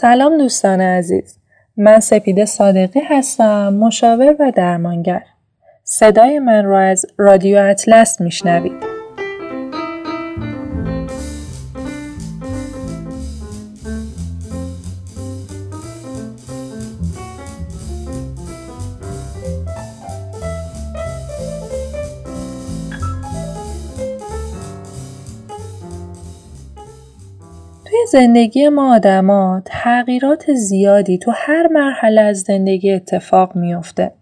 سلام دوستان عزیز. من سپیده صادقی هستم مشاور و درمانگر. صدای من را از رادیو اطلس میشنوید. زندگی ما آدما تغییرات زیادی تو هر مرحله از زندگی اتفاق میافته.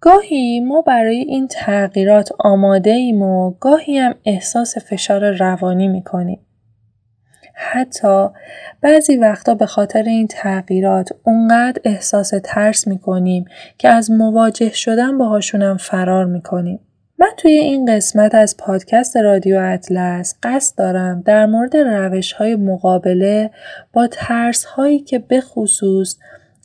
گاهی ما برای این تغییرات آماده ایم و گاهی هم احساس فشار روانی می‌کنیم. حتی بعضی وقتا به خاطر این تغییرات اونقدر احساس ترس می‌کنیم که از مواجه شدن باهاشونم فرار می‌کنیم. من توی این قسمت از پادکست رادیو اطلس قصد دارم در مورد روش های مقابله با ترس هایی که به خصوص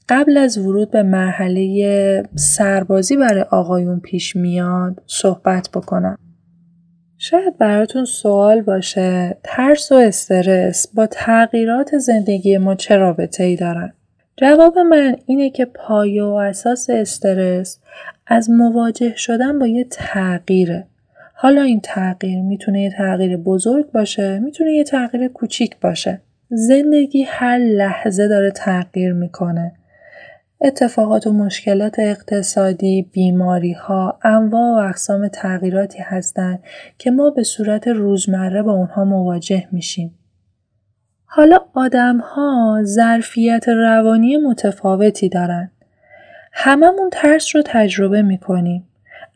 قبل از ورود به مرحله سربازی برای آقایون پیش میاد صحبت بکنم. شاید براتون سوال باشه ترس و استرس با تغییرات زندگی ما چه رابطه ای دارن؟ جواب من اینه که پایه و اساس استرس از مواجه شدن با یه تغییره. حالا این تغییر می‌تونه یه تغییر بزرگ باشه می‌تونه یه تغییر کوچیک باشه. زندگی هر لحظه داره تغییر می‌کنه. اتفاقات و مشکلات اقتصادی، بیماری ها، انواع و اقسام تغییراتی هستند که ما به صورت روزمره با اونها مواجه میشیم. حالا آدم ها ظرفیت روانی متفاوتی دارن. هممون ترس رو تجربه می‌کنیم.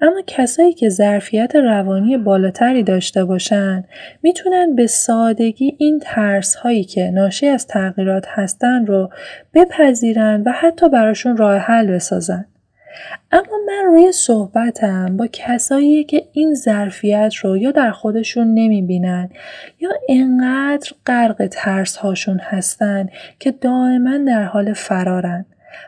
اما کسایی که ظرفیت روانی بالاتری داشته باشن می‌تونن به سادگی این ترس هایی که ناشی از تغییرات هستن رو بپذیرن و حتی براشون راه حل بسازن. اما من روی صحبتم با کسایی که این ظرفیت رو یا در خودشون نمی‌بینن یا انقدر غرق ترس هاشون هستن که دائما در حال فرارن.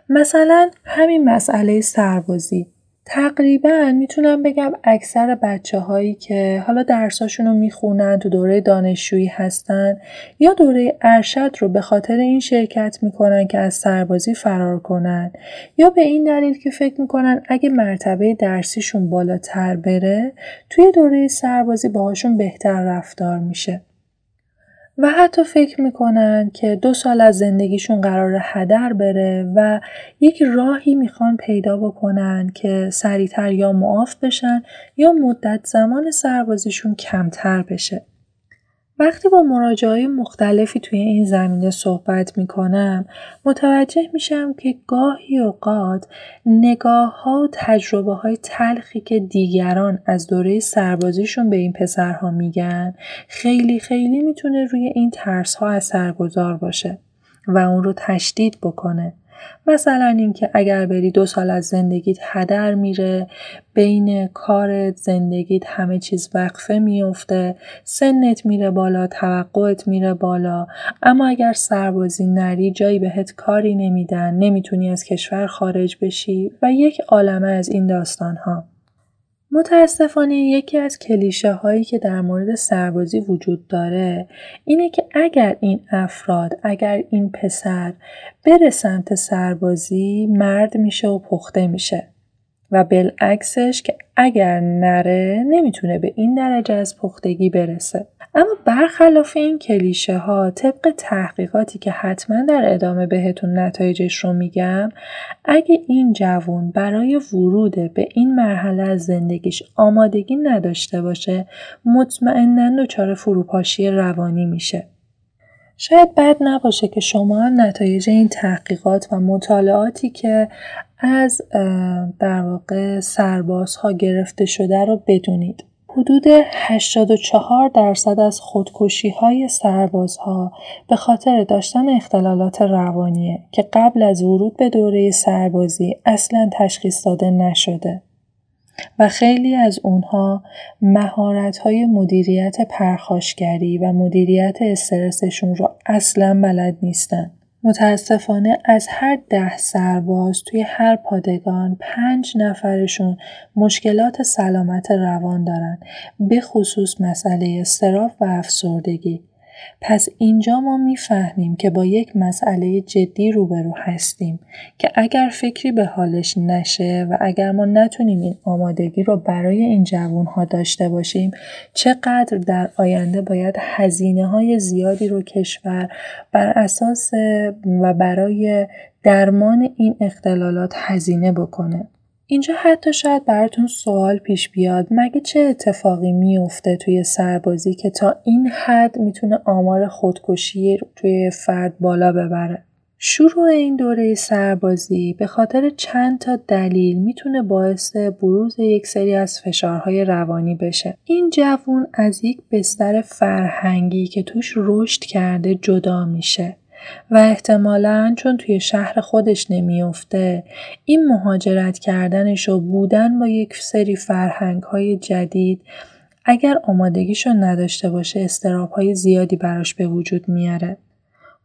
مثلا همین مسئله سربازی تقریبا می‌تونم بگم اکثر بچه هایی که حالا درساشون رو می‌خونن تو دوره دانشجویی هستن یا دوره ارشد رو به خاطر این شرکت می‌کنن که از سربازی فرار کنن یا به این دلیل که فکر می‌کنن اگه مرتبه درسیشون بالاتر بره توی دوره سربازی باهاشون بهتر رفتار میشه. و حتی فکر می‌کنن که دو سال از زندگیشون قرار هدر بره و یک راهی می‌خوان پیدا بکنن که سریعتر یا معاف بشن یا مدت زمان سربازیشون کمتر بشه. وقتی با مراجعه مختلفی توی این زمینه صحبت می کنم متوجه میشم که گاهی اوقات نگاه ها و تجربه های تلخی که دیگران از دوره سربازیشون به این پسرها میگن خیلی خیلی می‌تونه روی این ترس ها اثرگذار باشه و اون رو تشدید بکنه. مثلا اینکه اگر بری دو سال از زندگیت هدر میره بین کارت زندگیت همه چیز وقفه میفته سنت میره بالا توقعت میره بالا. اما اگر سربازی نری جایی بهت کاری نمیدن نمی‌تونی از کشور خارج بشی و یک عالمه از این داستان ها متاسفانه یکی از کلیشه هایی که در مورد سربازی وجود داره اینه که اگر این افراد اگر این پسر بره سمت سربازی مرد میشه و پخته میشه. و بالعکسش که اگر نره نمی‌تونه به این درجه از پختگی برسه. اما برخلاف این کلیشه ها طبق تحقیقاتی که حتما در ادامه بهتون نتایجش رو میگم اگه این جوون برای ورود به این مرحله از زندگیش آمادگی نداشته باشه مطمئنا دچار فروپاشی روانی میشه. شاید بد نباشه که شما هم نتایج این تحقیقات و مطالعاتی که از در واقع سربازها گرفته شده رو بدونید حدود 84 درصد از خودکشی های سربازها به خاطر داشتن اختلالات روانیه که قبل از ورود به دوره سربازی اصلا تشخیص داده نشده. و خیلی از اونها مهارت های مدیریت پرخاشگری و مدیریت استرسشون رو اصلا بلد نیستن. متاسفانه از هر ده سرباز توی هر پادگان پنج نفرشون مشکلات سلامت روان دارن به خصوص مسئله استراف و افسردگی. پس اینجا ما می‌فهمیم که با یک مسئله جدی روبرو هستیم که اگر فکری به حالش نشه و اگر ما نتونیم این آمادگی رو برای این جوون ها داشته باشیم چقدر در آینده باید هزینه های زیادی رو کشور بر اساس و برای درمان این اختلالات هزینه بکنه. اینجا حتی شاید براتون سوال پیش بیاد مگه چه اتفاقی میفته توی سربازی که تا این حد می‌تونه آمار خودکشی توی فرد بالا ببره شروع این دوره سربازی به خاطر چند تا دلیل می‌تونه باعث بروز یک سری از فشارهای روانی بشه. این جوون از یک بستر فرهنگی که توش رشد کرده جدا میشه. و احتمالا چون توی شهر خودش نمیافته این مهاجرت کردنش و بودن با یک سری فرهنگ های جدید اگر آمادگیشو نداشته باشه استراب های زیادی براش به وجود میاره.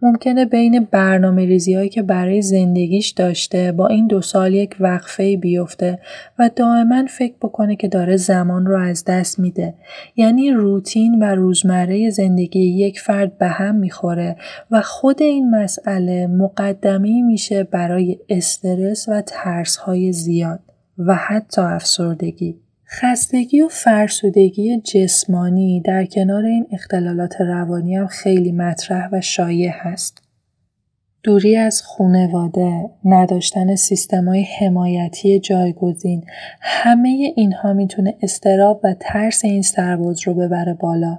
ممکنه بین برنامه ریزی هایی که برای زندگیش داشته با این دو سال یک وقفه بیفته و دائما فکر بکنه که داره زمان رو از دست میده. یعنی روتین و روزمره زندگی یک فرد به هم می‌خوره و خود این مسئله مقدمی میشه برای استرس و ترس های زیاد و حتی افسردگی. خستگی و فرسودگی جسمانی در کنار این اختلالات روانی هم خیلی مطرح و شایع هست. دوری از خونواده، نداشتن سیستمای حمایتی جایگزین، همه اینها می‌تونه استراب و ترس این سرباز رو ببره بالا.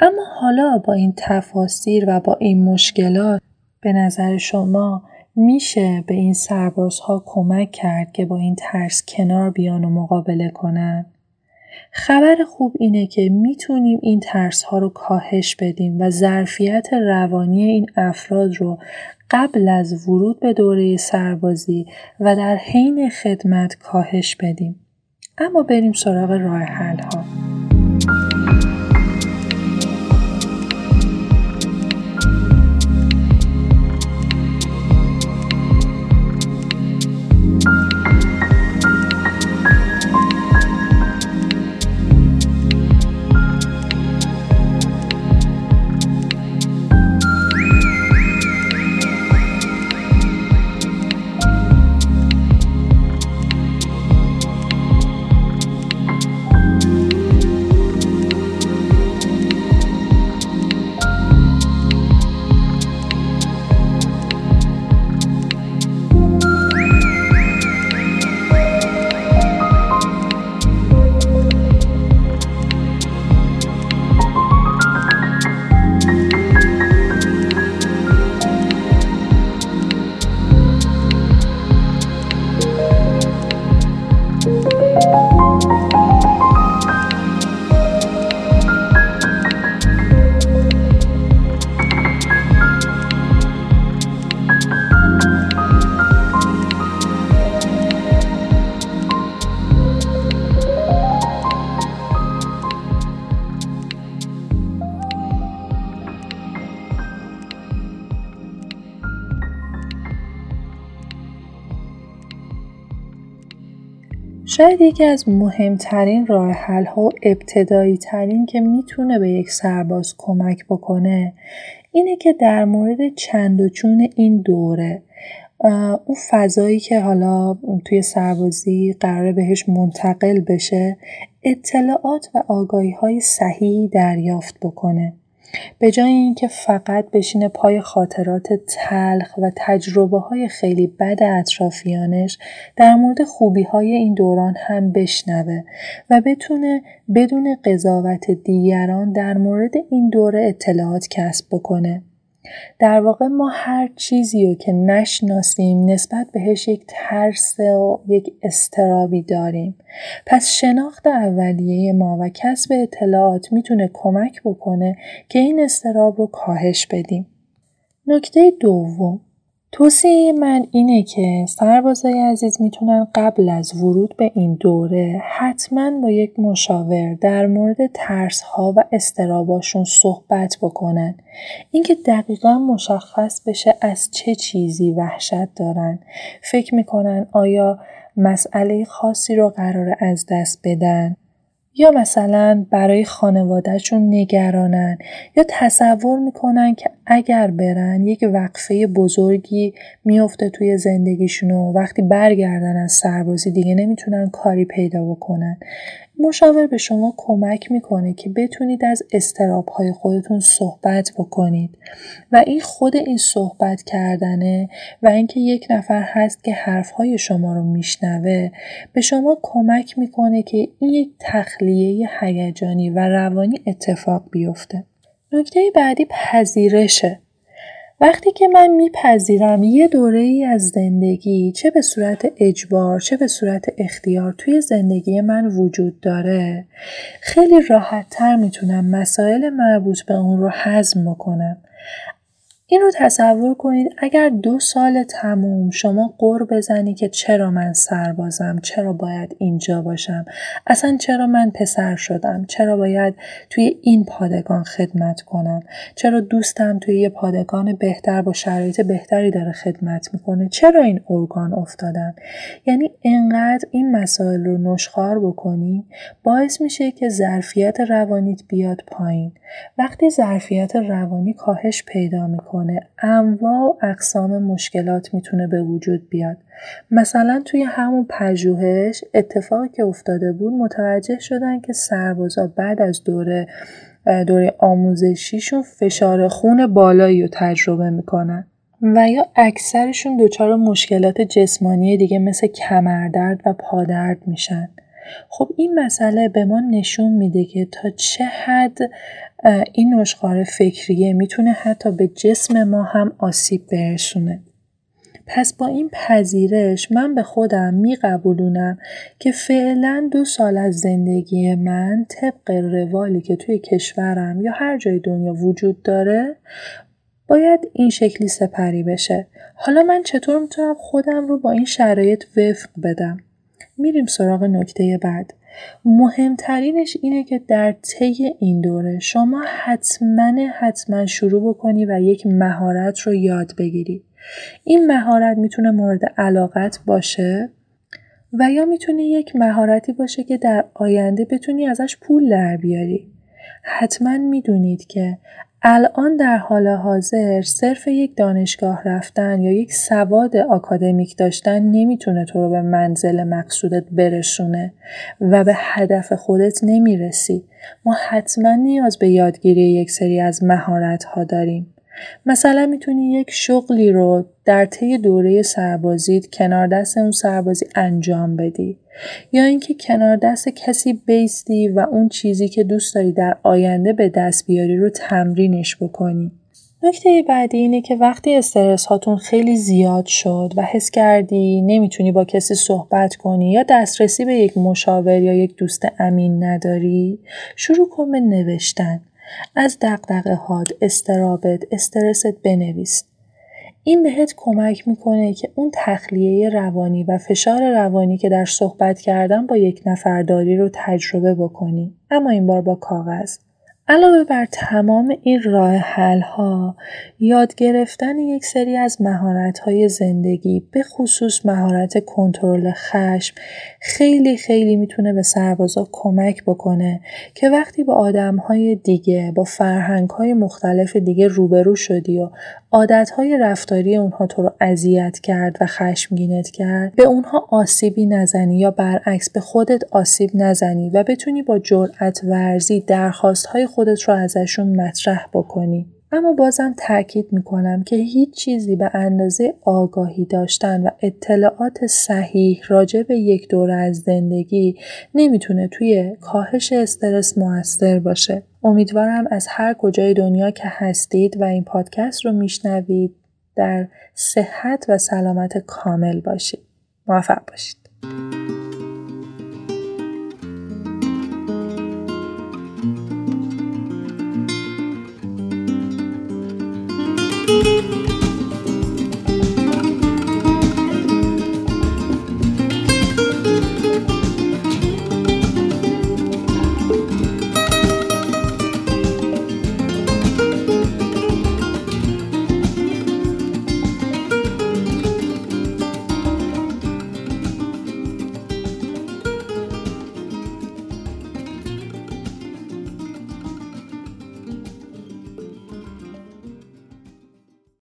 اما حالا با این تفاسیر و با این مشکلات به نظر شما میشه به این سربازها کمک کرد که با این ترس کنار بیان و مقابله کنن؟ خبر خوب اینه که می‌تونیم این ترس ها رو کاهش بدیم و ظرفیت روانی این افراد رو قبل از ورود به دوره سربازی و در حین خدمت کاهش بدیم. اما بریم سراغ راه حل ها. شاید یکی از مهمترین راه حل ها ابتدایی ترین که می‌تونه به یک سرباز کمک بکنه اینه که در مورد چند و چون این دوره اون فضایی که حالا توی سربازی قراره بهش منتقل بشه اطلاعات و آگاهی های صحیحی دریافت بکنه. به جای اینکه فقط بشینه پای خاطرات تلخ و تجربه های خیلی بد اطرافیانش در مورد خوبی های این دوران هم بشنوه و بتونه بدون قضاوت دیگران در مورد این دوره اطلاعات کسب بکنه. در واقع ما هر چیزی رو که نشناسیم نسبت بهش یک ترس و یک استرابی داریم. پس شناخت اولیه ما و کسب اطلاعات می‌تونه کمک بکنه که این استراب رو کاهش بدیم. نکته دوم توصیه من اینه که سربازای عزیز می‌تونن قبل از ورود به این دوره حتما با یک مشاور در مورد ترس ها و استراباشون صحبت بکنن. اینکه دقیقا مشخص بشه از چه چیزی وحشت دارن. فکر می‌کنن آیا مسئله خاصی رو قرار از دست بدن یا مثلا برای خانوادهشون نگرانن یا تصور می‌کنن که اگر برن یک وقفه بزرگی میفته توی زندگیشون و وقتی برگردن از سربازی دیگه نمی‌تونن کاری پیدا بکنن. مشاور به شما کمک می‌کنه که بتونید از استراب های خودتون صحبت بکنید و این خود این صحبت کردنه و اینکه یک نفر هست که حرف های شما رو میشنوه به شما کمک می‌کنه که این یک تخلیه هیجانی و روانی اتفاق بیفته. نکته بعدی پذیرشه. وقتی که من میپذیرم یه دوره ای از زندگی چه به صورت اجبار چه به صورت اختیار توی زندگی من وجود داره خیلی راحت تر می‌تونم مسائل مربوط به اون رو حزم کنم این رو تصور کنید اگر دو سال تموم شما قر بزنی که چرا من سربازم چرا باید اینجا باشم؟ اصلا چرا من پسر شدم؟ چرا باید توی این پادگان خدمت کنم؟ چرا دوستم توی یه پادگان بهتر با شرایط بهتری داره خدمت می‌کنه؟ چرا این ارگان افتادم یعنی انقدر این مسائل رو نشخار بکنی باعث میشه که ظرفیت روانیت بیاد پایین. وقتی ظرفیت روانی کاهش پیدا می‌کنه انواع و اقسام مشکلات می‌تونه به وجود بیاد. مثلا توی همون پژوهش اتفاقی که افتاده بود متوجه شدن که سربازا بعد از دوره دوره آموزشیشون فشار خون بالایی رو تجربه می‌کنن و یا اکثرشون دچار مشکلات جسمانی دیگه مثل کمردرد و پادرد میشن. خب این مسئله به ما نشون میده که تا چه حد این نشخار فکریه می‌تونه حتی به جسم ما هم آسیب برسونه. پس با این پذیرش من به خودم میقبولونم که فعلا دو سال از زندگی من طبق روالی که توی کشورم یا هر جای دنیا وجود داره باید این شکلی سپری بشه. حالا من چطور می‌تونم خودم رو با این شرایط وفق بدم؟ میریم سراغ نکته بعد. مهمترینش اینه که در طی این دوره شما حتما حتما شروع بکنی و یک مهارت رو یاد بگیری. این مهارت می‌تونه مورد علاقت باشه و یا می‌تونه یک مهارتی باشه که در آینده بتونی ازش پول در بیاری. حتما می‌دونید که الان در حال حاضر صرف یک دانشگاه رفتن یا یک سواد آکادمیک داشتن نمی‌تونه تو رو به منزل مقصودت برسونه و به هدف خودت نمی‌رسی. ما حتما نیاز به یادگیری یک سری از مهارت ها داریم. مثلا می‌تونی یک شغلی رو در طی دوره سربازیت کنار دست اون سربازی انجام بدی یا اینکه کنار دست کسی بیستی و اون چیزی که دوست داری در آینده به دست بیاری رو تمرینش بکنی. نکته بعدی اینه که وقتی استرس هاتون خیلی زیاد شد و حس کردی نمی‌تونی با کسی صحبت کنی یا دسترسی به یک مشاور یا یک دوست امین نداری شروع کن به نوشتن. از دقدقه هات استرابت استرست بنویس. این بهت کمک می‌کنه که اون تخلیه روانی و فشار روانی که در صحبت کردن با یک نفرداری رو تجربه بکنی. اما این بار با کاغذ. علاوه بر تمام این راه حل ها یاد گرفتن یک سری از مهارت های زندگی به خصوص مهارت کنترل خشم خیلی خیلی می‌تونه به سربازا کمک بکنه که وقتی با آدم های دیگه با فرهنگ های مختلف دیگه روبرو شدی و عادت های رفتاری اونها تو رو اذیت کرد و خشمگینت کرد. به اونها آسیبی نزنی یا برعکس به خودت آسیب نزنی و بتونی با جرأت ورزی درخواست های خودت رو ازشون مطرح بکنی. اما بازم تاکید می‌کنم که هیچ چیزی به اندازه آگاهی داشتن و اطلاعات صحیح راجع به یک دوره از زندگی نمی‌تونه توی کاهش استرس موثر باشه. امیدوارم از هر کجای دنیا که هستید و این پادکست رو میشنوید در صحت و سلامت کامل باشید. موفق باشید.